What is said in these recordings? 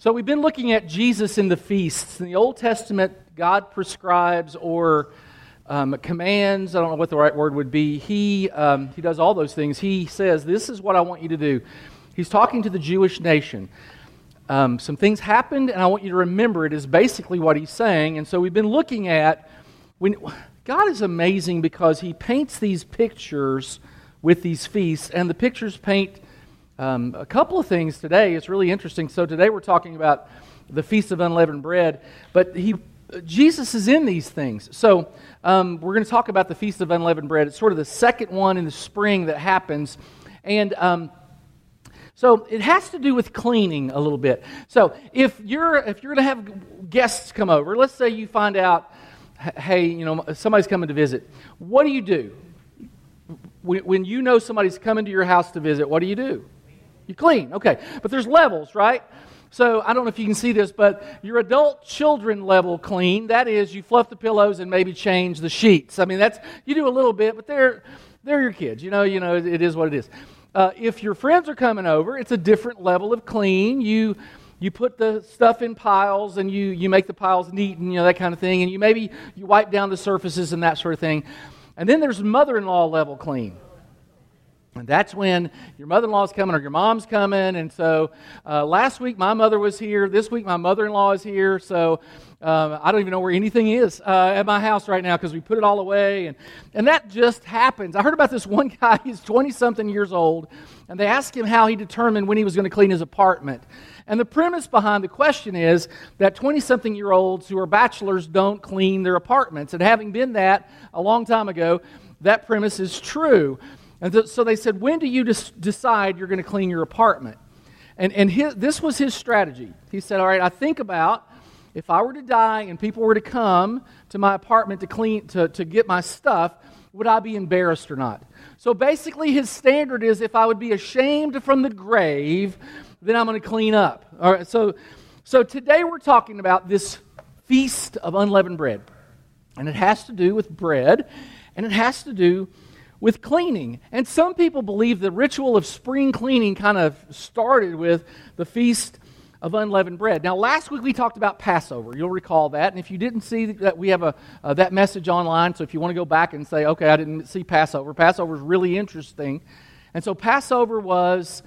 So we've been looking at Jesus in the feasts. In the Old Testament, God prescribes or um, commands, I don't know what the right word would be. He, um, he does all those things. He says, This is what I want you to do. He's talking to the Jewish nation. Um, some things happened, and I want you to remember it, is basically what he's saying. And so we've been looking at when God is amazing because he paints these pictures with these feasts, and the pictures paint um, a couple of things today. It's really interesting. So today we're talking about the Feast of Unleavened Bread, but he, Jesus is in these things. So um, we're going to talk about the Feast of Unleavened Bread. It's sort of the second one in the spring that happens. And um, so it has to do with cleaning a little bit. So if you're if you're going to have guests come over, let's say you find out, hey, you know, somebody's coming to visit. What do you do? When you know somebody's coming to your house to visit, what do you do? You clean, okay. But there's levels, right? So I don't know if you can see this, but your adult children level clean, that is you fluff the pillows and maybe change the sheets. I mean, that's you do a little bit, but they're they're your kids. You know, you know, it is what it is. Uh, if your friends are coming over, it's a different level of clean. You you put the stuff in piles and you you make the piles neat and you know that kind of thing, and you maybe you wipe down the surfaces and that sort of thing. And then there's mother-in-law level clean. And that's when your mother in law is coming or your mom's coming. And so uh, last week my mother was here. This week my mother in law is here. So um, I don't even know where anything is uh, at my house right now because we put it all away. And, and that just happens. I heard about this one guy, he's 20 something years old, and they asked him how he determined when he was going to clean his apartment. And the premise behind the question is that 20 something year olds who are bachelors don't clean their apartments. And having been that a long time ago, that premise is true. And th- so they said, When do you des- decide you're going to clean your apartment? And, and his, this was his strategy. He said, All right, I think about if I were to die and people were to come to my apartment to clean to, to get my stuff, would I be embarrassed or not? So basically, his standard is if I would be ashamed from the grave, then I'm going to clean up. All right, so, so today we're talking about this feast of unleavened bread. And it has to do with bread, and it has to do with cleaning. And some people believe the ritual of spring cleaning kind of started with the feast of unleavened bread. Now, last week we talked about Passover. You'll recall that. And if you didn't see that, we have a, uh, that message online. So if you want to go back and say, okay, I didn't see Passover, Passover is really interesting. And so Passover was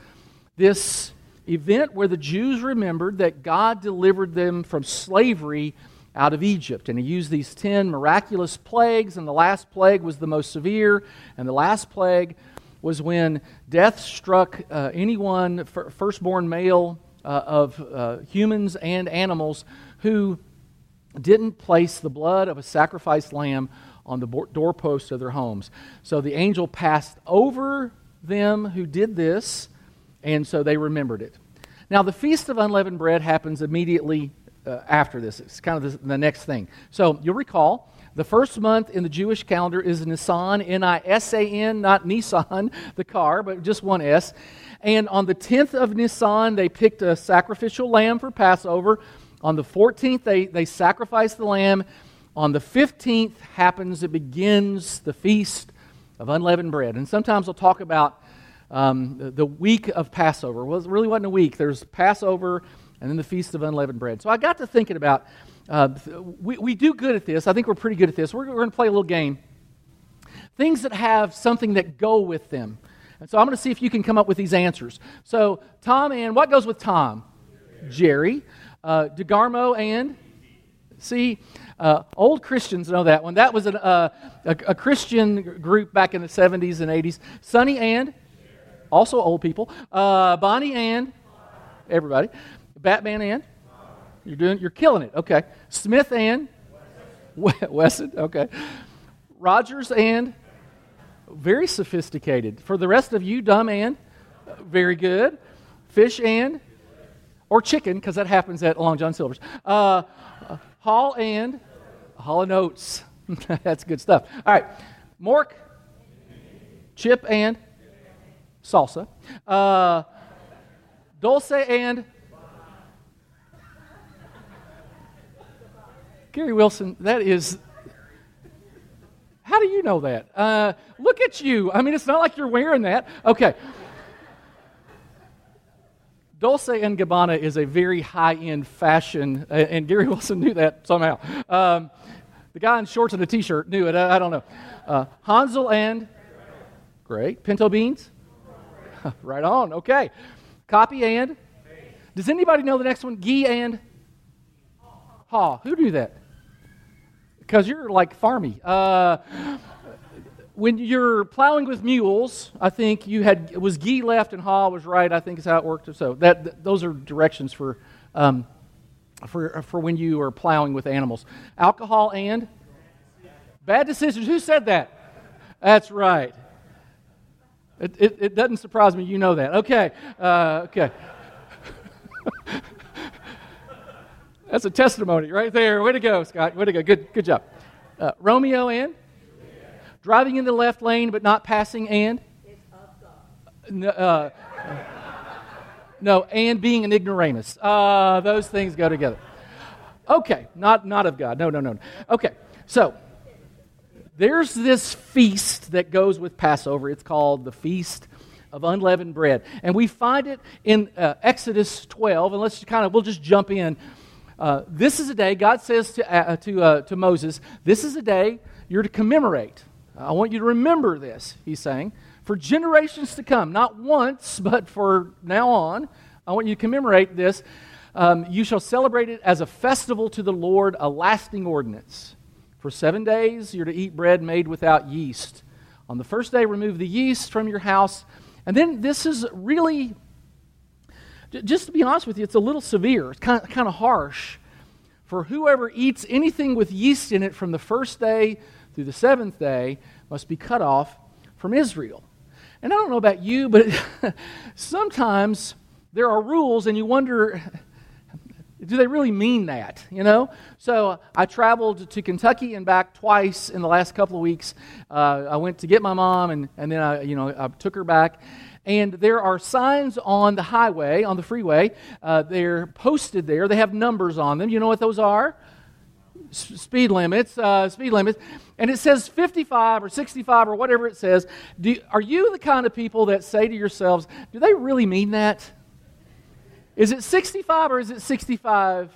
this event where the Jews remembered that God delivered them from slavery out of Egypt. And he used these 10 miraculous plagues, and the last plague was the most severe. And the last plague was when death struck uh, anyone, firstborn male uh, of uh, humans and animals, who didn't place the blood of a sacrificed lamb on the doorposts of their homes. So the angel passed over them who did this, and so they remembered it. Now, the Feast of Unleavened Bread happens immediately uh, after this. It's kind of the, next thing. So you'll recall the first month in the Jewish calendar is Nisan, N I S A N, not Nissan, the car, but just one S. And on the 10th of Nisan, they picked a sacrificial lamb for Passover. On the 14th, they, they sacrificed the lamb. On the 15th happens, it begins the feast of unleavened bread. And sometimes we'll talk about um, the, the week of Passover. Well, it really wasn't a week. There's Passover and then the Feast of Unleavened Bread. So I got to thinking about, uh, we, we do good at this. I think we're pretty good at this. We're, we're going to play a little game. Things that have something that go with them. And so I'm going to see if you can come up with these answers. So, Tom and what goes with Tom? Jerry. Uh, DeGarmo and? See, uh, old Christians know that one. That was an, uh, a, a, Christian group back in the 70s and 80s. Sonny and? Also old people. Uh, Bonnie and? Everybody. Batman and? You're doing you're killing it. Okay. Smith and Wesson, okay. Rogers and very sophisticated. For the rest of you, dumb and very good. Fish and or chicken, because that happens at Long John Silver's. Uh, Hall and Hall and Oates. That's good stuff. All right. Mork, chip and salsa. Uh, Dolce and Gary Wilson, that is. How do you know that? Uh, look at you. I mean, it's not like you're wearing that. Okay. Dolce and Gabbana is a very high end fashion, and Gary Wilson knew that somehow. Um, the guy in shorts and a t shirt knew it. I, I don't know. Uh, Hansel and. Great. Pinto beans? right on. Okay. Copy and. Does anybody know the next one? Gee and. Haw. Who do that? Because you're like farmy. Uh, when you're plowing with mules, I think you had was gee left and haw was right. I think is how it worked. So that, that those are directions for um, for for when you are plowing with animals. Alcohol and bad decisions. Who said that? That's right. It, it, it doesn't surprise me. You know that. Okay. Uh, okay. That's a testimony right there. Way to go, Scott. Way to go. Good, good job. Uh, Romeo and driving in the left lane but not passing and no, uh, no, and being an ignoramus. Uh, those things go together. Okay, not not of God. No, no, no. Okay, so there's this feast that goes with Passover. It's called the Feast of Unleavened Bread, and we find it in uh, Exodus 12. And let's kind of we'll just jump in. Uh, this is a day God says to uh, to uh, to Moses, "This is a day you're to commemorate." I want you to remember this, he's saying, for generations to come, not once, but for now on. I want you to commemorate this. Um, you shall celebrate it as a festival to the Lord, a lasting ordinance. For seven days you're to eat bread made without yeast. On the first day, remove the yeast from your house. And then this is really, just to be honest with you, it's a little severe. It's kind of, kind of harsh. For whoever eats anything with yeast in it from the first day through the seventh day must be cut off from Israel. And I don't know about you, but sometimes there are rules and you wonder do they really mean that you know so i traveled to kentucky and back twice in the last couple of weeks uh, i went to get my mom and, and then i you know i took her back and there are signs on the highway on the freeway uh, they're posted there. They have numbers on them. You know what those are? Speed limits, uh, speed limits, and it says 55 or 65 or whatever it says. Do, are you the kind of people that say to yourselves, do they really mean that? Is it 65 or is it 65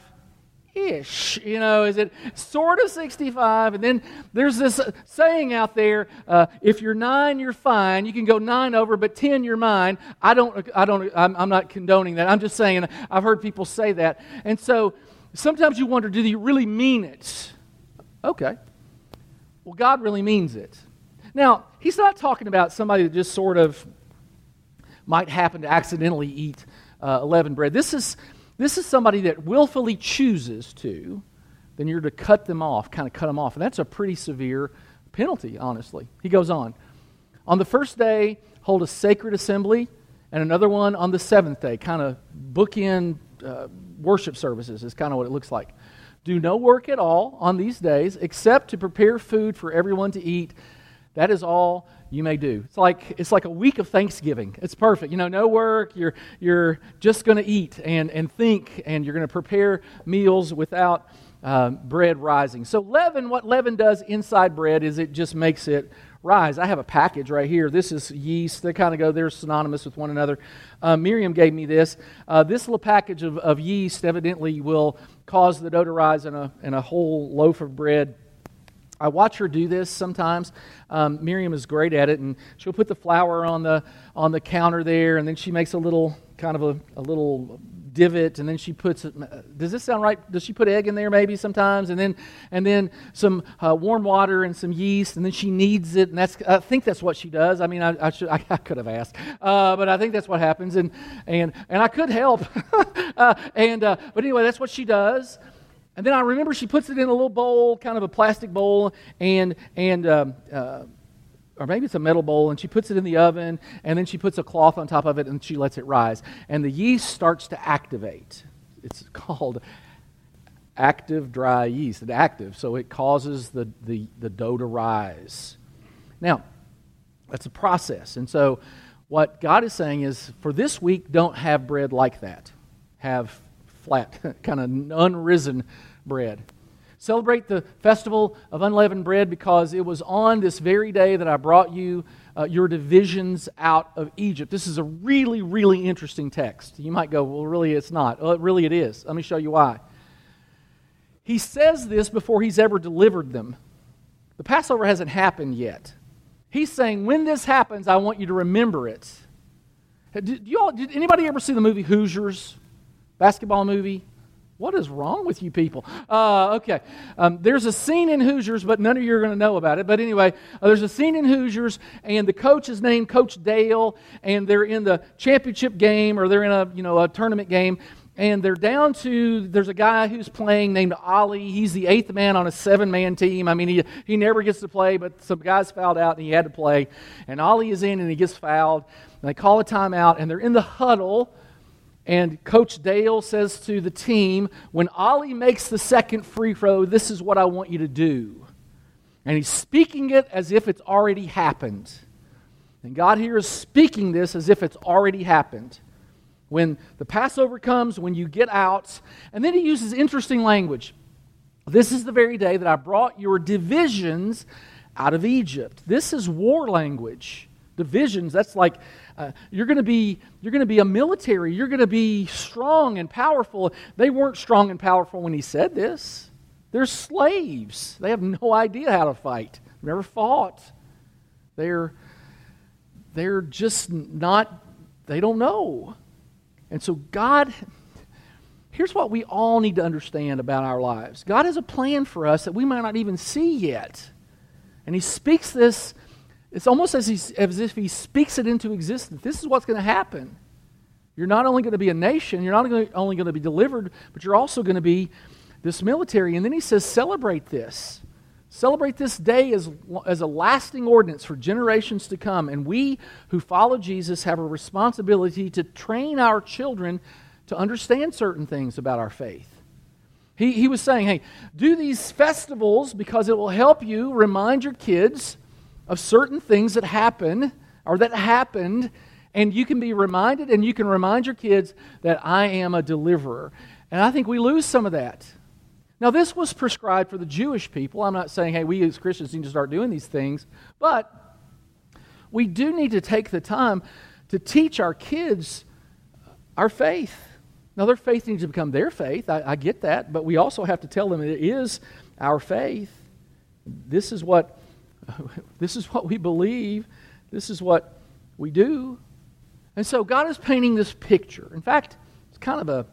ish? You know, is it sort of 65? And then there's this saying out there uh, if you're nine, you're fine. You can go nine over, but 10, you're mine. I don't, I don't, I'm, I'm not condoning that. I'm just saying, I've heard people say that. And so, Sometimes you wonder, do he really mean it? Okay. Well, God really means it. Now, he's not talking about somebody that just sort of might happen to accidentally eat uh, leavened bread. This is, this is somebody that willfully chooses to, then you're to cut them off, kind of cut them off. And that's a pretty severe penalty, honestly. He goes on. On the first day, hold a sacred assembly, and another one on the seventh day, kind of bookend uh, worship services, is kind of what it looks like. Do no work at all on these days except to prepare food for everyone to eat. That is all you may do. It's like it's like a week of Thanksgiving. It's perfect. You know, no work. You're you're just going to eat and and think, and you're going to prepare meals without um, bread rising. So leaven, what leaven does inside bread is it just makes it rise. I have a package right here. This is yeast. They kind of go, they're synonymous with one another. Uh, Miriam gave me this. Uh, this little package of, of yeast evidently will cause the dough to rise in a, in a whole loaf of bread. I watch her do this sometimes. Um, Miriam is great at it, and she'll put the flour on the on the counter there, and then she makes a little kind of a, a little divot, and then she puts. Does this sound right? Does she put egg in there maybe sometimes, and then and then some uh, warm water and some yeast, and then she kneads it, and that's. I think that's what she does. I mean, I, I should I, I, could have asked, uh, but I think that's what happens, and and and I could help, uh, and uh, but anyway, that's what she does. And then I remember she puts it in a little bowl, kind of a plastic bowl, and and um, uh, or maybe it's a metal bowl, and she puts it in the oven, and then she puts a cloth on top of it, and she lets it rise. And the yeast starts to activate. It's called active dry yeast. It's active, so it causes the, the, the dough to rise. Now, that's a process. And so, what God is saying is for this week, don't have bread like that. Have flat, kind of unrisen bread. Celebrate the festival of unleavened bread because it was on this very day that I brought you uh, your divisions out of Egypt. This is a really, really interesting text. You might go, well, really, it's not. Well, really, it is. Let me show you why. He says this before he's ever delivered them. The Passover hasn't happened yet. He's saying, when this happens, I want you to remember it. Did, you all, did anybody ever see the movie Hoosiers? Basketball movie? What is wrong with you people? Uh, okay. Um, there's a scene in Hoosiers, but none of you are going to know about it. But anyway, uh, there's a scene in Hoosiers, and the coach is named Coach Dale, and they're in the championship game or they're in a, you know, a tournament game. And they're down to, there's a guy who's playing named Ollie. He's the eighth man on a seven man team. I mean, he, he never gets to play, but some guys fouled out and he had to play. And Ollie is in and he gets fouled. And they call a timeout, and they're in the huddle and Coach Dale says to the team, when Ollie makes the second free throw, this is what I want you to do. And he's speaking it as if it's already happened. And God here is speaking this as if it's already happened. When the Passover comes, when you get out, and then he uses interesting language. This is the very day that I brought your divisions out of Egypt. This is war language. Divisions, that's like uh, you're going to be you're going to be a military. You're going to be strong and powerful. They weren't strong and powerful when he said this. They're slaves. They have no idea how to fight. Never fought. They're they're just not they don't know. And so God here's what we all need to understand about our lives. God has a plan for us that we might not even see yet. And he speaks this it's almost as, as if he speaks it into existence. This is what's going to happen. You're not only going to be a nation, you're not only going to be delivered, but you're also going to be this military. And then he says, celebrate this. Celebrate this day as, as a lasting ordinance for generations to come. And we who follow Jesus have a responsibility to train our children to understand certain things about our faith. He, he was saying, hey, do these festivals because it will help you remind your kids of certain things that happen or that happened, and you can be reminded and you can remind your kids that I am a deliverer. And I think we lose some of that. Now, this was prescribed for the Jewish people. I'm not saying, hey, we as Christians need to start doing these things, but we do need to take the time to teach our kids our faith. Now, their faith needs to become their faith. I, I get that, but we also have to tell them it is our faith. This is what this is what we believe. This is what we do. And so God is painting this picture. In fact, it's kind of a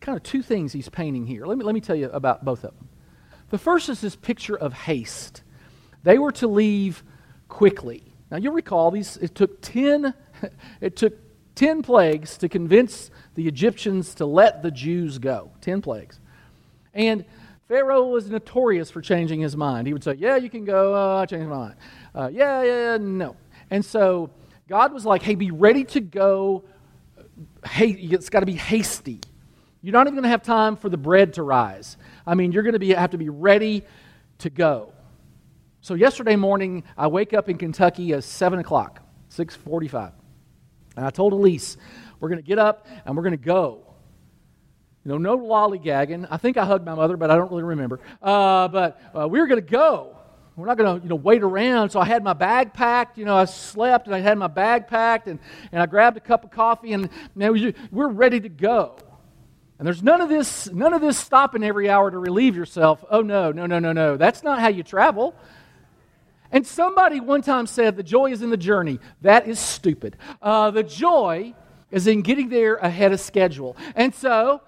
kind of two things he's painting here. Let me, let me tell you about both of them. The first is this picture of haste. They were to leave quickly. Now you'll recall these it took 10 it took 10 plagues to convince the Egyptians to let the Jews go. 10 plagues. And Pharaoh was notorious for changing his mind. He would say, Yeah, you can go. Uh, I changed my mind. Uh, yeah, yeah, no. And so God was like, Hey, be ready to go. Hey, it's got to be hasty. You're not even going to have time for the bread to rise. I mean, you're going to have to be ready to go. So yesterday morning, I wake up in Kentucky at 7 o'clock, 6.45. And I told Elise, we're going to get up and we're going to go. You know, no lollygagging. I think I hugged my mother, but I don't really remember. Uh, but uh, we were going to go. We're not going to, you know, wait around. So I had my bag packed. You know, I slept and I had my bag packed, and, and I grabbed a cup of coffee, and you know, we're ready to go. And there's none of this, none of this stopping every hour to relieve yourself. Oh no, no, no, no, no. That's not how you travel. And somebody one time said the joy is in the journey. That is stupid. Uh, the joy is in getting there ahead of schedule. And so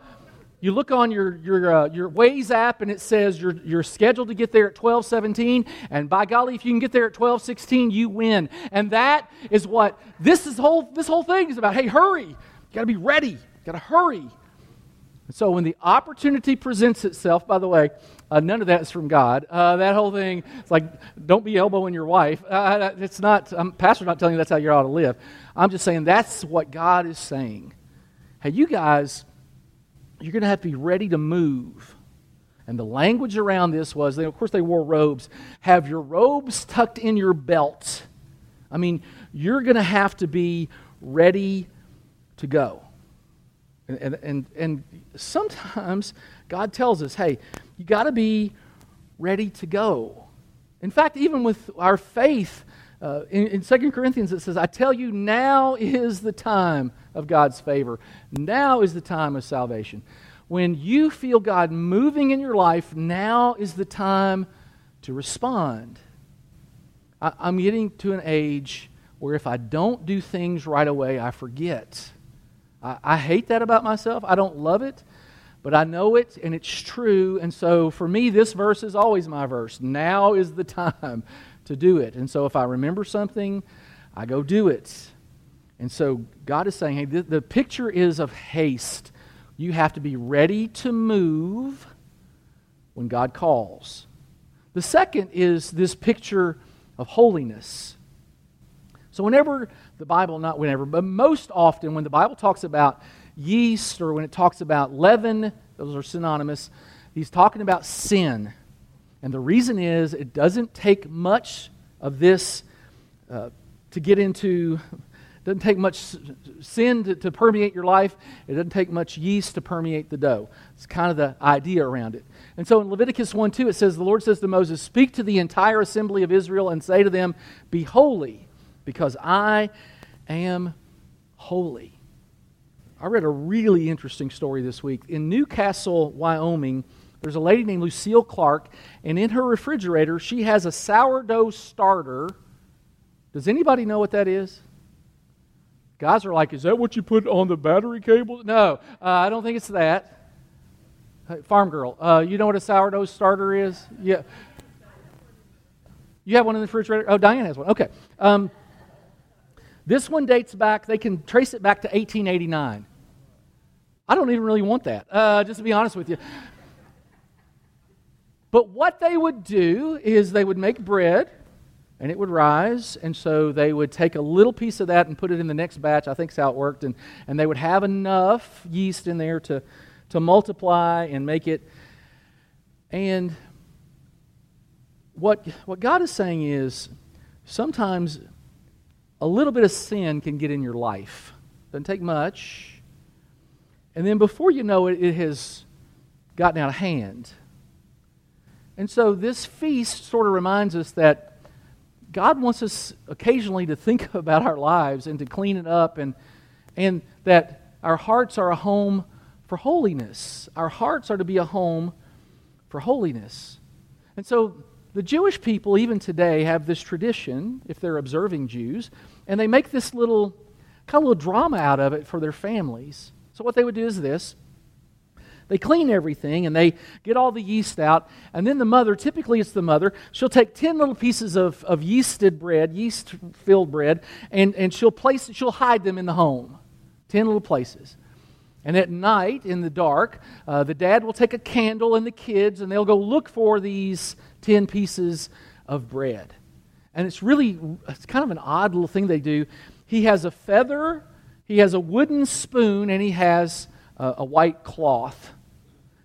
you look on your, your, uh, your Waze app and it says you're, you're scheduled to get there at 1217 and by golly if you can get there at 1216 you win. And that is what this is whole this whole thing is about hey hurry. You got to be ready. You got to hurry. And so when the opportunity presents itself by the way uh, none of that is from god. Uh, that whole thing it's like don't be elbowing your wife. Uh, it's not um, pastor's not telling you that's how you ought to live. I'm just saying that's what god is saying. Hey you guys you're going to have to be ready to move. And the language around this was, they, of course, they wore robes. Have your robes tucked in your belt. I mean, you're going to have to be ready to go. And, and, and sometimes God tells us, hey, you got to be ready to go. In fact, even with our faith, uh, in, in 2 Corinthians it says, I tell you, now is the time of God's favor. Now is the time of salvation. When you feel God moving in your life, now is the time to respond. I, I'm getting to an age where if I don't do things right away, I forget. I, I hate that about myself. I don't love it, but I know it and it's true. And so for me, this verse is always my verse. Now is the time to do it. And so if I remember something, I go do it. And so God is saying, hey, the, the picture is of haste. You have to be ready to move when God calls. The second is this picture of holiness. So, whenever the Bible, not whenever, but most often when the Bible talks about yeast or when it talks about leaven, those are synonymous, he's talking about sin. And the reason is it doesn't take much of this uh, to get into, doesn't take much sin to, to permeate your life. It doesn't take much yeast to permeate the dough. It's kind of the idea around it. And so in Leviticus 1 2, it says, The Lord says to Moses, Speak to the entire assembly of Israel and say to them, Be holy, because I am holy. I read a really interesting story this week. In Newcastle, Wyoming, there's a lady named Lucille Clark, and in her refrigerator, she has a sourdough starter. Does anybody know what that is? Guys are like, is that what you put on the battery cable? No, uh, I don't think it's that. Hey, farm girl, uh, you know what a sourdough starter is? Yeah. You have one in the refrigerator? Oh, Diane has one. Okay. Um, this one dates back, they can trace it back to 1889. I don't even really want that, uh, just to be honest with you. But what they would do is they would make bread and it would rise. And so they would take a little piece of that and put it in the next batch. I think how it worked. And, and they would have enough yeast in there to, to multiply and make it. And what, what God is saying is sometimes a little bit of sin can get in your life. Doesn't take much. And then before you know it, it has gotten out of hand. And so this feast sort of reminds us that God wants us occasionally to think about our lives and to clean it up, and, and that our hearts are a home for holiness. Our hearts are to be a home for holiness. And so the Jewish people, even today, have this tradition, if they're observing Jews, and they make this little kind of little drama out of it for their families. So what they would do is this they clean everything and they get all the yeast out. And then the mother, typically it's the mother, she'll take 10 little pieces of, of yeasted bread, yeast filled bread, and, and she'll place she'll hide them in the home. 10 little places. And at night, in the dark, uh, the dad will take a candle and the kids, and they'll go look for these 10 pieces of bread. And it's really, it's kind of an odd little thing they do. He has a feather, he has a wooden spoon, and he has a, a white cloth.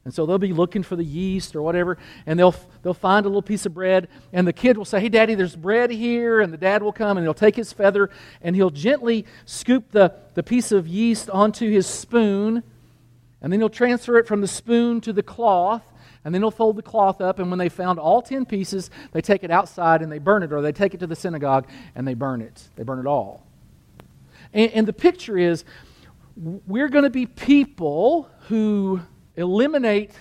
And so they'll be looking for the yeast or whatever, and they'll, they'll find a little piece of bread, and the kid will say, Hey, Daddy, there's bread here. And the dad will come, and he'll take his feather, and he'll gently scoop the, the piece of yeast onto his spoon, and then he'll transfer it from the spoon to the cloth, and then he'll fold the cloth up, and when they found all 10 pieces, they take it outside and they burn it, or they take it to the synagogue and they burn it. They burn it all. And, and the picture is we're going to be people who eliminate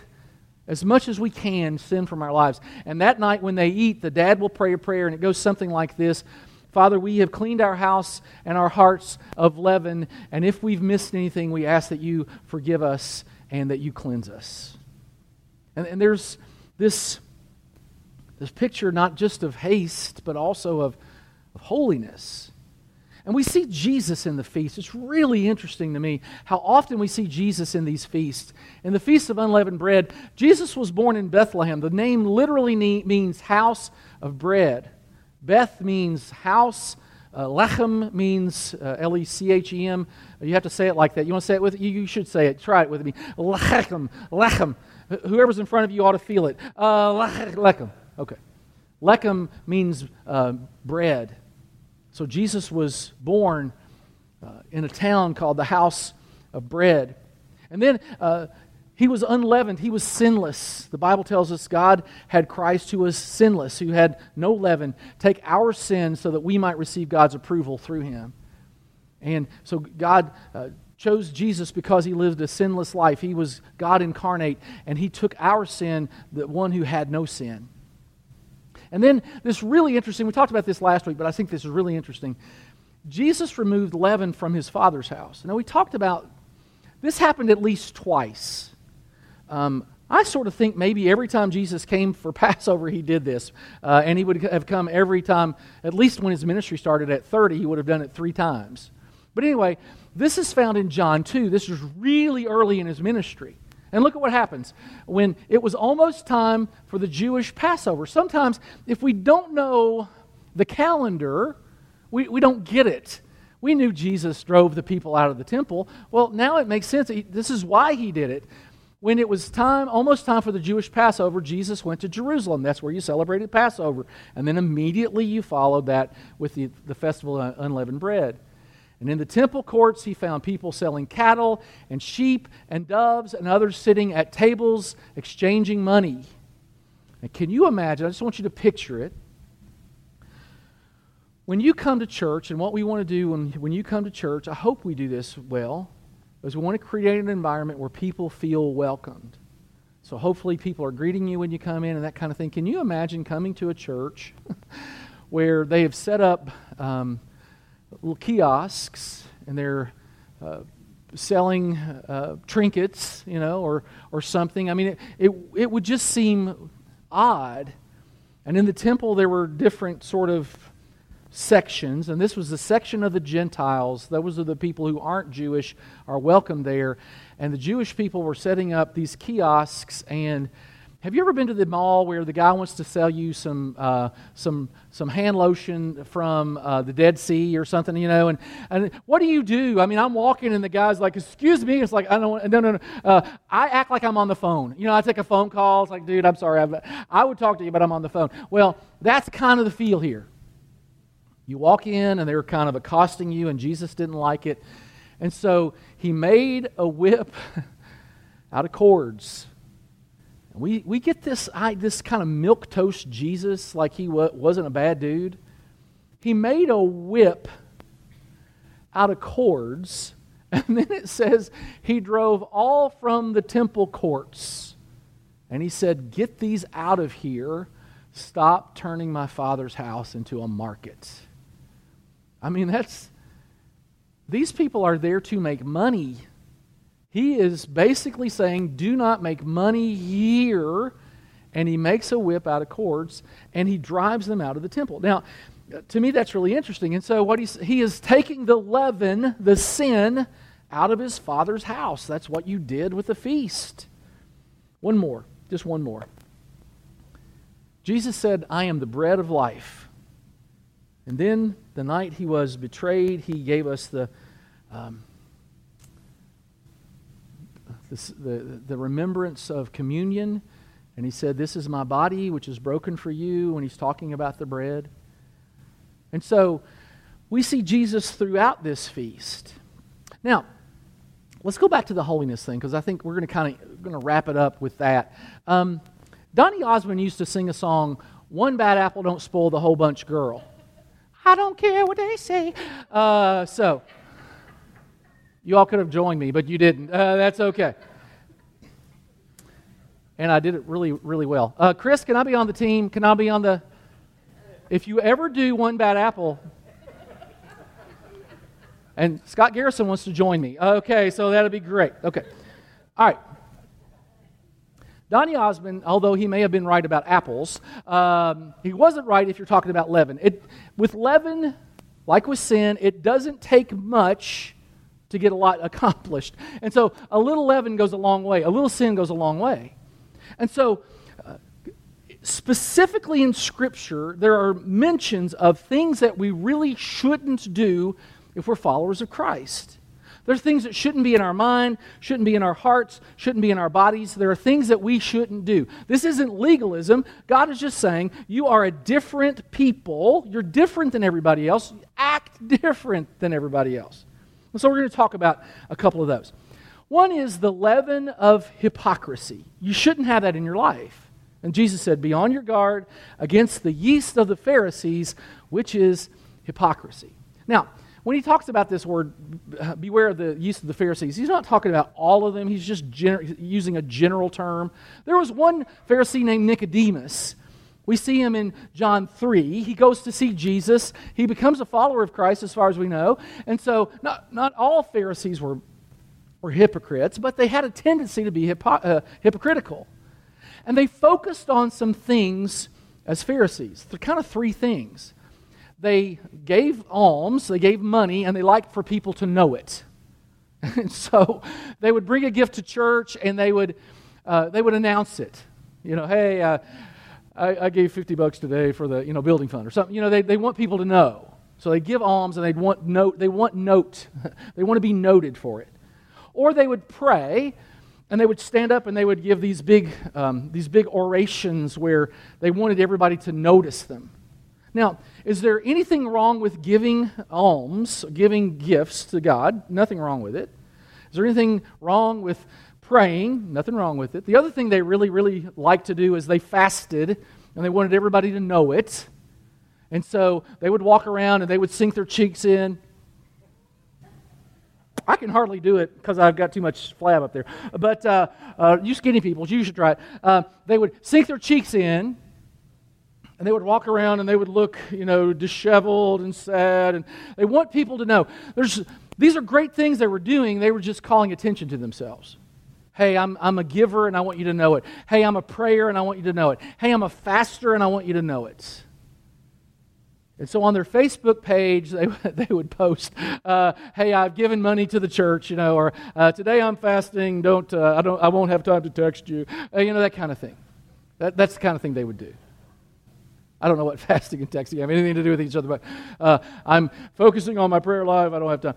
as much as we can sin from our lives. And that night when they eat, the dad will pray a prayer, and it goes something like this Father, we have cleaned our house and our hearts of leaven, and if we've missed anything, we ask that you forgive us and that you cleanse us. And, and there's this, this picture not just of haste, but also of, of holiness. And we see Jesus in the feast. It's really interesting to me how often we see Jesus in these feasts. In the Feast of Unleavened Bread, Jesus was born in Bethlehem. The name literally means house of bread. Beth means house. Uh, lechem means uh, L E C H E M. You have to say it like that. You want to say it with you? You should say it. Try it with me. Lechem. Lechem. Whoever's in front of you ought to feel it. Uh, lechem. Okay. Lechem means uh, bread. So Jesus was born uh, in a town called the House of Bread. And then uh, he was unleavened, he was sinless. The Bible tells us God had Christ who was sinless, who had no leaven, take our sins so that we might receive God's approval through him. And so God uh, chose Jesus because he lived a sinless life. He was God incarnate, and he took our sin, the one who had no sin. And then this really interesting, we talked about this last week, but I think this is really interesting. Jesus removed leaven from his father's house. Now, we talked about this happened at least twice. Um, I sort of think maybe every time Jesus came for Passover, he did this. Uh, and he would have come every time, at least when his ministry started at 30, he would have done it three times. But anyway, this is found in John 2. This is really early in his ministry. And look at what happens when it was almost time for the Jewish Passover. Sometimes, if we don't know the calendar, we, we don't get it. We knew Jesus drove the people out of the temple. Well, now it makes sense. This is why he did it. When it was time, almost time for the Jewish Passover, Jesus went to Jerusalem. That's where you celebrated Passover. And then immediately you followed that with the, the festival of unleavened bread. And in the temple courts, he found people selling cattle and sheep and doves and others sitting at tables exchanging money. And can you imagine? I just want you to picture it. When you come to church, and what we want to do when, when you come to church, I hope we do this well, is we want to create an environment where people feel welcomed. So hopefully people are greeting you when you come in and that kind of thing. Can you imagine coming to a church where they have set up um, little kiosks and they're uh, selling uh, trinkets, you know, or, or something. I mean, it, it, it would just seem odd. And in the temple, there were different sort of sections, and this was the section of the Gentiles. Those are the people who aren't Jewish are welcome there. And the Jewish people were setting up these kiosks and have you ever been to the mall where the guy wants to sell you some uh, some some hand lotion from uh, the Dead Sea or something, you know? And and what do you do? I mean, I'm walking and the guy's like, "Excuse me." It's like I don't no no no. Uh, I act like I'm on the phone. You know, I take a phone call. It's like, dude, I'm sorry. I've, I would talk to you, but I'm on the phone. Well, that's kind of the feel here. You walk in and they're kind of accosting you, and Jesus didn't like it, and so he made a whip out of cords we, we get this, I, this kind of milk toast Jesus like he wa- wasn't a bad dude. He made a whip out of cords, and then it says he drove all from the temple courts. And he said, Get these out of here. Stop turning my father's house into a market. I mean, that's, these people are there to make money he is basically saying, do not make money here. And he makes a whip out of cords and he drives them out of the temple. Now, to me, that's really interesting. And so, what he's, he is taking the leaven, the sin, out of his father's house. That's what you did with the feast. One more, just one more. Jesus said, I am the bread of life. And then the night he was betrayed, he gave us the. Um, the, the remembrance of communion. And he said, This is my body, which is broken for you, when he's talking about the bread. And so we see Jesus throughout this feast. Now, let's go back to the holiness thing, because I think we're going to kind of going to wrap it up with that. Um, Donny Osmond used to sing a song, One Bad Apple Don't Spoil the Whole Bunch Girl. I don't care what they say. Uh, so. You all could have joined me, but you didn't. Uh, that's okay. And I did it really, really well. Uh, Chris, can I be on the team? Can I be on the. If you ever do one bad apple. And Scott Garrison wants to join me. Okay, so that'll be great. Okay. All right. Donny Osmond, although he may have been right about apples, um, he wasn't right if you're talking about leaven. It, with leaven, like with sin, it doesn't take much to get a lot accomplished. And so a little leaven goes a long way, a little sin goes a long way. And so, uh, specifically in Scripture, there are mentions of things that we really shouldn't do if we're followers of Christ. There are things that shouldn't be in our mind, shouldn't be in our hearts, shouldn't be in our bodies. There are things that we shouldn't do. This isn't legalism. God is just saying, you are a different people. You're different than everybody else. Act different than everybody else. So we're going to talk about a couple of those. One is the leaven of hypocrisy. You shouldn't have that in your life. And Jesus said, Be on your guard against the yeast of the Pharisees, which is hypocrisy. Now, when he talks about this word, uh, beware of the yeast of the Pharisees, he's not talking about all of them. He's just gener- using a general term. There was one Pharisee named Nicodemus. We see him in John 3. He goes to see Jesus. He becomes a follower of Christ, as far as we know. And so, not, not all Pharisees were, were hypocrites, but they had a tendency to be hypo- uh, hypocritical. And they focused on some things as Pharisees. They're kind of three things they gave alms, they gave money, and they liked for people to know it. And so they would bring a gift to church and they would, uh, they would announce it. You know, hey, uh, I, I, gave 50 bucks today for the you know, building fund or something. You know, they, they want people to know. So they give alms and they want note, they want note. they want to be noted for it. Or they would pray and they would stand up and they would give these big, um, these big orations where they wanted everybody to notice them. Now, is there anything wrong with giving alms, giving gifts to God? Nothing wrong with it. Is there anything wrong with praying? Nothing wrong with it. The other thing they really, really liked to do is they fasted and they wanted everybody to know it. And so they would walk around and they would sink their cheeks in. I can hardly do it because I've got too much flab up there. But uh, uh, you skinny people, you should try it. Uh, they would sink their cheeks in and they would walk around and they would look, you know, disheveled and sad. And they want people to know. There's, these are great things they were doing. They were just calling attention to themselves. Hey, I'm, I'm a giver and I want you to know it. Hey, I'm a prayer and I want you to know it. Hey, I'm a faster and I want you to know it. And so on their Facebook page, they, they would post, uh, "Hey, I've given money to the church," you know, or uh, "Today I'm fasting. Don't uh, I don't I won't have time to text you," uh, you know, that kind of thing. That, that's the kind of thing they would do. I don't know what fasting and texting have anything to do with each other, but uh, I'm focusing on my prayer life. I don't have time.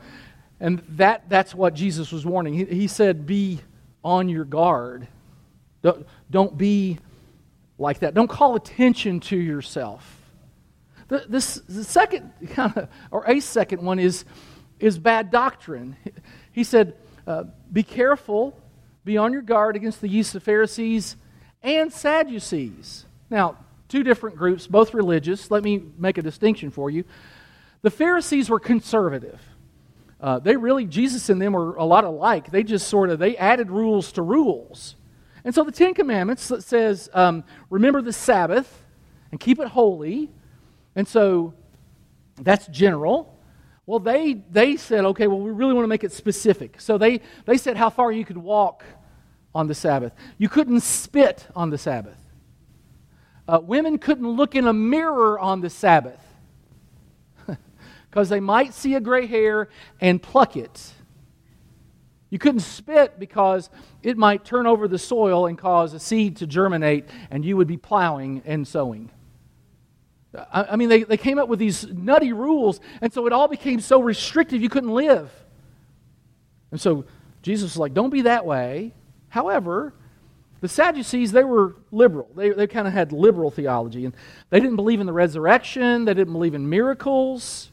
And that, that's what Jesus was warning. He, he said, Be on your guard. Don't, don't be like that. Don't call attention to yourself. The, this, the second, or a second one is, is bad doctrine. He said, uh, Be careful, be on your guard against the yeast of Pharisees and Sadducees. Now, two different groups, both religious. Let me make a distinction for you. The Pharisees were conservative. Uh, they really, Jesus and them were a lot alike. They just sort of, they added rules to rules. And so the Ten Commandments says, um, remember the Sabbath and keep it holy. And so that's general. Well, they, they said, okay, well, we really want to make it specific. So they, they said how far you could walk on the Sabbath. You couldn't spit on the Sabbath. Uh, women couldn't look in a mirror on the Sabbath because they might see a gray hair and pluck it. You couldn't spit because it might turn over the soil and cause a seed to germinate, and you would be plowing and sowing. I, mean, they, they came up with these nutty rules, and so it all became so restrictive you couldn't live. And so Jesus was like, Don't be that way. However, the Sadducees, they were liberal. They, they kind of had liberal theology. And they didn't believe in the resurrection, they didn't believe in miracles.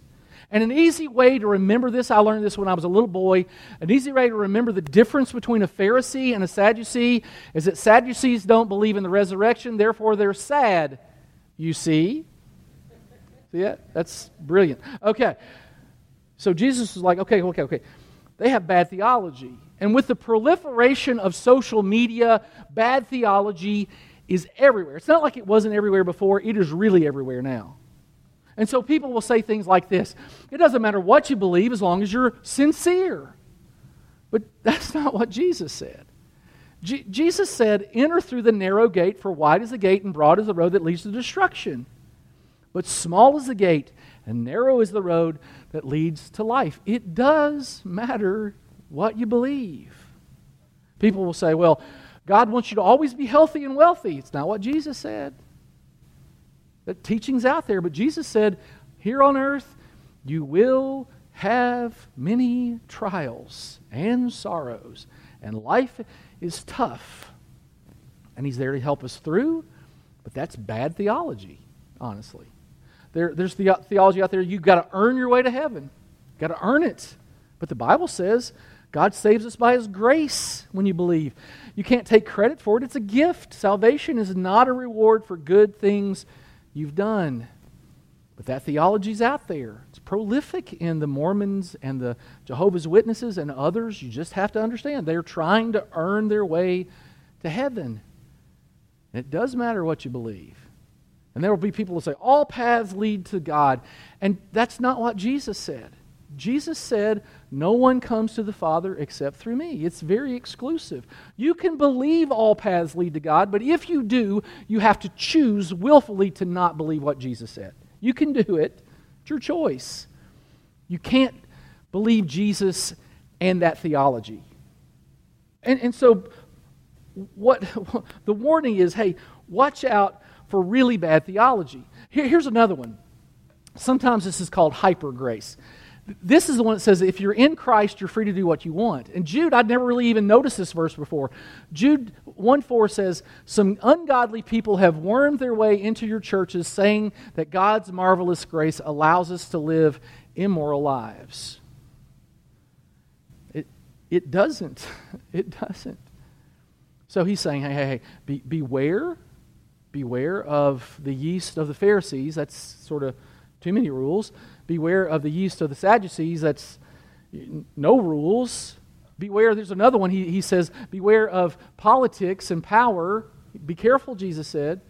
And an easy way to remember this, I learned this when I was a little boy. An easy way to remember the difference between a Pharisee and a Sadducee is that Sadducees don't believe in the resurrection, therefore they're sad. You see? See that? That's brilliant. Okay. So Jesus was like, okay, okay, okay. They have bad theology. And with the proliferation of social media, bad theology is everywhere. It's not like it wasn't everywhere before, it is really everywhere now. And so people will say things like this It doesn't matter what you believe as long as you're sincere. But that's not what Jesus said. Jesus said, Enter through the narrow gate, for wide is the gate and broad is the road that leads to destruction. But small is the gate and narrow is the road that leads to life. It does matter what you believe. People will say, well, God wants you to always be healthy and wealthy. It's not what Jesus said. The teaching's out there, but Jesus said, here on earth, you will have many trials and sorrows, and life is tough. And He's there to help us through, but that's bad theology, honestly. There, there's the uh, theology out there you've got to earn your way to heaven, got to earn it. But the Bible says God saves us by His grace when you believe. You can't take credit for it, it's a gift. Salvation is not a reward for good things you've done. But that theology's out there. It's prolific in the Mormons and the Jehovah's Witnesses and others. You just have to understand they're trying to earn their way to heaven. it does matter what you believe. And there will be people who say, all paths lead to God. And that's not what Jesus said. Jesus said, No one comes to the Father except through me. It's very exclusive. You can believe all paths lead to God, but if you do, you have to choose willfully to not believe what Jesus said. You can do it, it's your choice. You can't believe Jesus and that theology. And, and so, what the warning is hey, watch out for really bad theology. Here, here's another one. Sometimes this is called hyper grace. This is the one that says if you're in Christ, you're free to do what you want. And Jude, I'd never really even noticed this verse before. Jude 1 4 says, Some ungodly people have wormed their way into your churches, saying that God's marvelous grace allows us to live immoral lives. It, it doesn't. It doesn't. So he's saying, hey, hey, hey, be, beware, beware of the yeast of the Pharisees. That's sort of too many rules. Beware of the yeast of the Sadducees. That's no rules. Beware, there's another one. He, he says, Beware of politics and power. Be careful, Jesus said.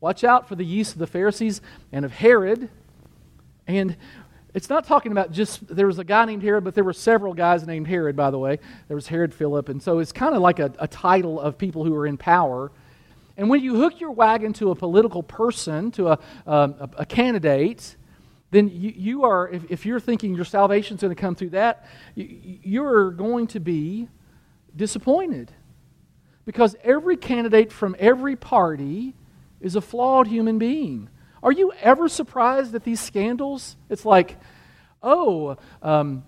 Watch out for the yeast of the Pharisees and of Herod. And it's not talking about just there was a guy named Herod, but there were several guys named Herod, by the way. There was Herod Philip. And so it's kind of like a, a title of people who are in power. And when you hook your wagon to a political person, to a, um, a, a candidate, then you, you are, if, if, you're thinking your salvation is going to come through that, you, you're going to be disappointed. Because every candidate from every party is a flawed human being. Are you ever surprised at these scandals? It's like, oh, um,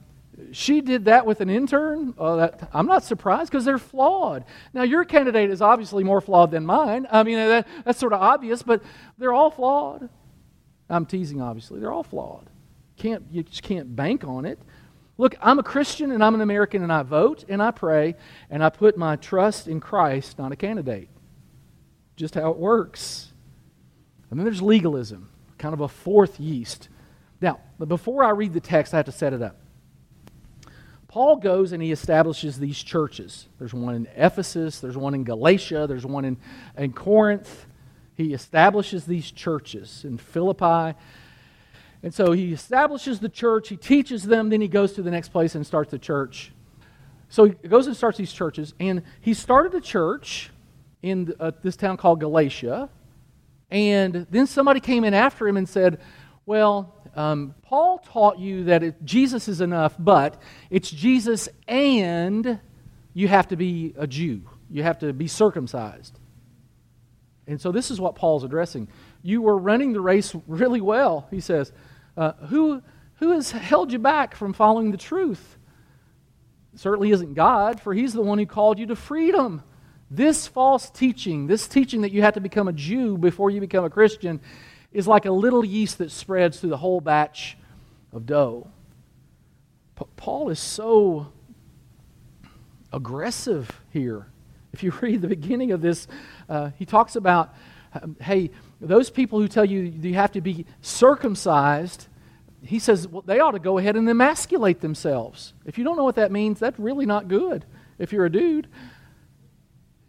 she did that with an intern. Oh, that, I'm not surprised because they're flawed. Now, your candidate is obviously more flawed than mine. I mean, that, that's sort of obvious, but they're all flawed. I'm teasing, obviously. They're all flawed. Can't, you just can't bank on it. Look, I'm a Christian and I'm an American and I vote and I pray and I put my trust in Christ, not a candidate. Just how it works. And then there's legalism, kind of a fourth yeast. Now, before I read the text, I have to set it up. Paul goes and he establishes these churches. There's one in Ephesus, there's one in Galatia, there's one in, in Corinth. He establishes these churches in Philippi. And so he establishes the church, he teaches them, then he goes to the next place and starts the church. So he goes and starts these churches, and he started a church in uh, this town called Galatia. And then somebody came in after him and said, Well, um, Paul taught you that it, Jesus is enough, but it's Jesus and you have to be a Jew. You have to be circumcised. And so this is what Paul's addressing. You were running the race really well, he says. Uh, who, who has held you back from following the truth? It certainly isn't God, for he's the one who called you to freedom. This false teaching, this teaching that you have to become a Jew before you become a Christian, is like a little yeast that spreads through the whole batch of dough. Paul is so aggressive here. If you read the beginning of this, uh, he talks about, um, hey, those people who tell you you have to be circumcised, he says well, they ought to go ahead and emasculate themselves. If you don't know what that means, that's really not good if you're a dude.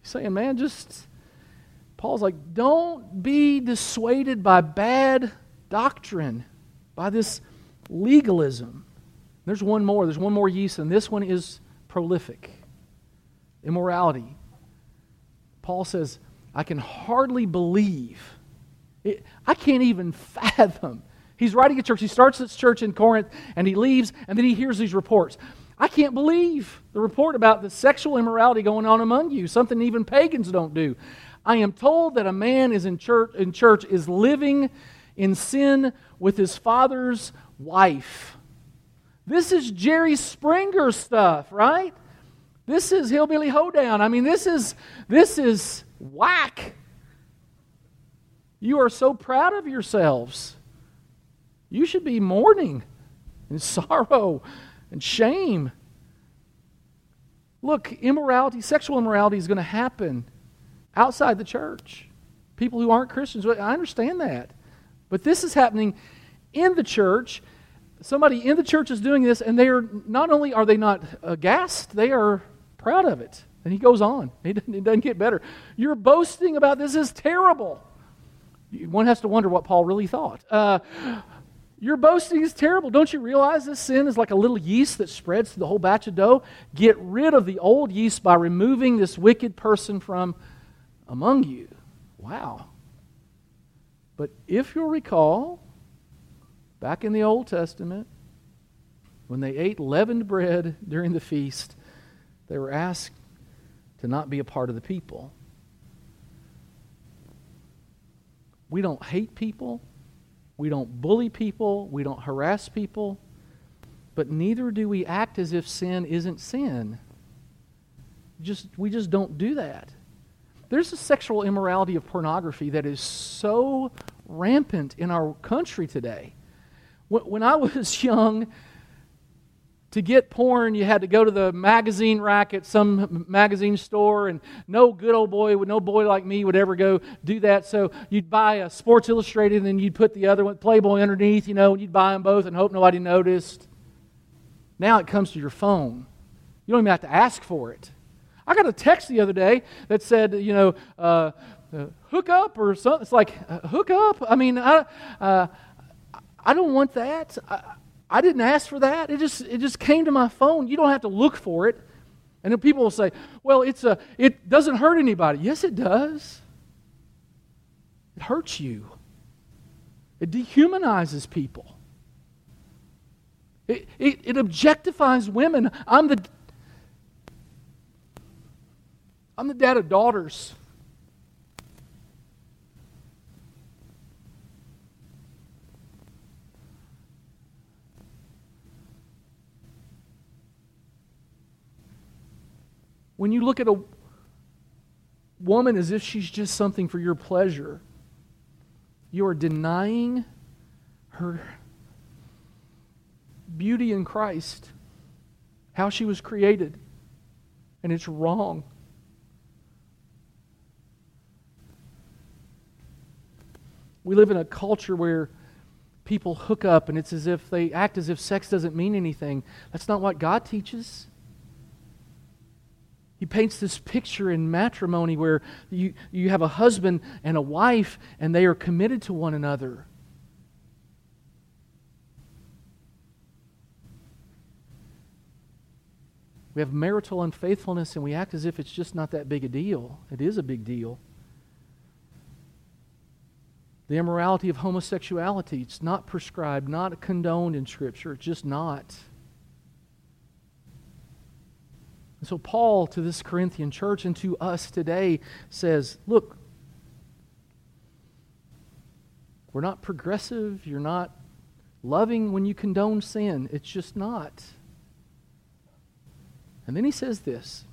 He's saying, man, just, Paul's like, don't be dissuaded by bad doctrine, by this legalism. There's one more. There's one more yeast, and this one is prolific immorality. Paul says, I can hardly believe. It, I can't even fathom. He's writing a church. He starts this church in Corinth and he leaves, and then he hears these reports. I can't believe the report about the sexual immorality going on among you, something even pagans don't do. I am told that a man is in church, in church is living in sin with his father's wife. This is Jerry Springer stuff, right? This is hillbilly hoedown. I mean, this is this is whack. You are so proud of yourselves. You should be mourning and sorrow and shame. Look, immorality, sexual immorality is going to happen outside the church. People who aren't Christians, I understand that. But this is happening in the church. Somebody in the church is doing this, and they are not only are they not aghast, they are proud of it. And he goes on. It doesn't, get better. You're boasting about this is terrible. One has to wonder what Paul really thought. Uh, your boasting is terrible. Don't you realize this sin is like a little yeast that spreads to the whole batch of dough? Get rid of the old yeast by removing this wicked person from among you. Wow. But if you'll recall, back in the Old Testament, when they ate leavened bread during the feast, they were asked to not be a part of the people. We don't hate people. We don't bully people. We don't harass people. But neither do we act as if sin isn't sin. Just, we just don't do that. There's a sexual immorality of pornography that is so rampant in our country today. When I was young, to get porn, you had to go to the magazine rack at some magazine store, and no good old boy, would no boy like me would ever go do that. So you'd buy a Sports Illustrated, and then you'd put the other one, Playboy, underneath, you know, and you'd buy them both and hope nobody noticed. Now it comes to your phone. You don't even have to ask for it. I got a text the other day that said, you know, uh, uh, hook up or something. It's like, uh, hook up? I mean, I, uh, I don't want that. I, I didn't ask for that. It just, it just came to my phone. You don't have to look for it. And then people will say, well, it's a, it doesn't hurt anybody. Yes, it does. It hurts you, it dehumanizes people. It, it, it objectifies women. I'm the, I'm the dad of daughters. When you look at a woman as if she's just something for your pleasure, you are denying her beauty in Christ, how she was created, and it's wrong. We live in a culture where people hook up and it's as if they act as if sex doesn't mean anything. That's not what God teaches. He paints this picture in matrimony where you, you have a husband and a wife and they are committed to one another. We have marital unfaithfulness and we act as if it's just not that big a deal. It is a big deal. The immorality of homosexuality, it's not prescribed, not condoned in Scripture. It's just not. And so, Paul to this Corinthian church and to us today says, Look, we're not progressive. You're not loving when you condone sin. It's just not. And then he says this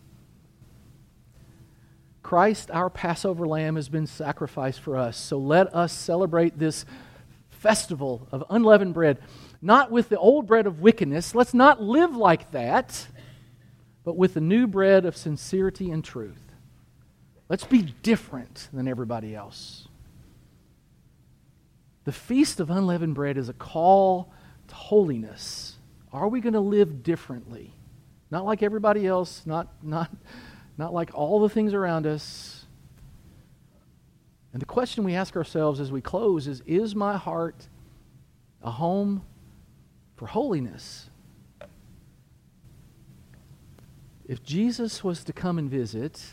Christ, our Passover lamb, has been sacrificed for us. So let us celebrate this festival of unleavened bread, not with the old bread of wickedness. Let's not live like that but with the new bread of sincerity and truth. Let's be different than everybody else. The Feast of Unleavened Bread is a call to holiness. Are we going to live differently? Not like everybody else, not, not, not like all the things around us. And the question we ask ourselves as we close is Is my heart a home for holiness? If Jesus was to come and visit,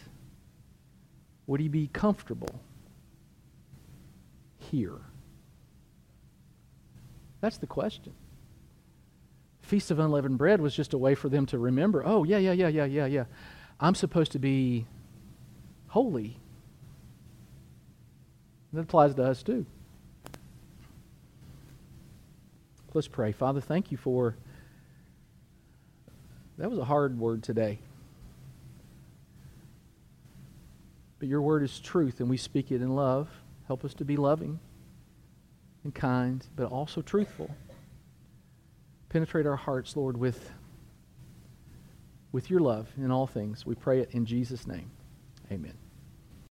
would he be comfortable here? That's the question. Feast of Unleavened Bread was just a way for them to remember oh, yeah, yeah, yeah, yeah, yeah, yeah. I'm supposed to be holy. That applies to us too. Let's pray. Father, thank you for that was a hard word today. But your word is truth, and we speak it in love. Help us to be loving and kind, but also truthful. Penetrate our hearts, Lord, with with your love in all things. We pray it in Jesus' name. Amen.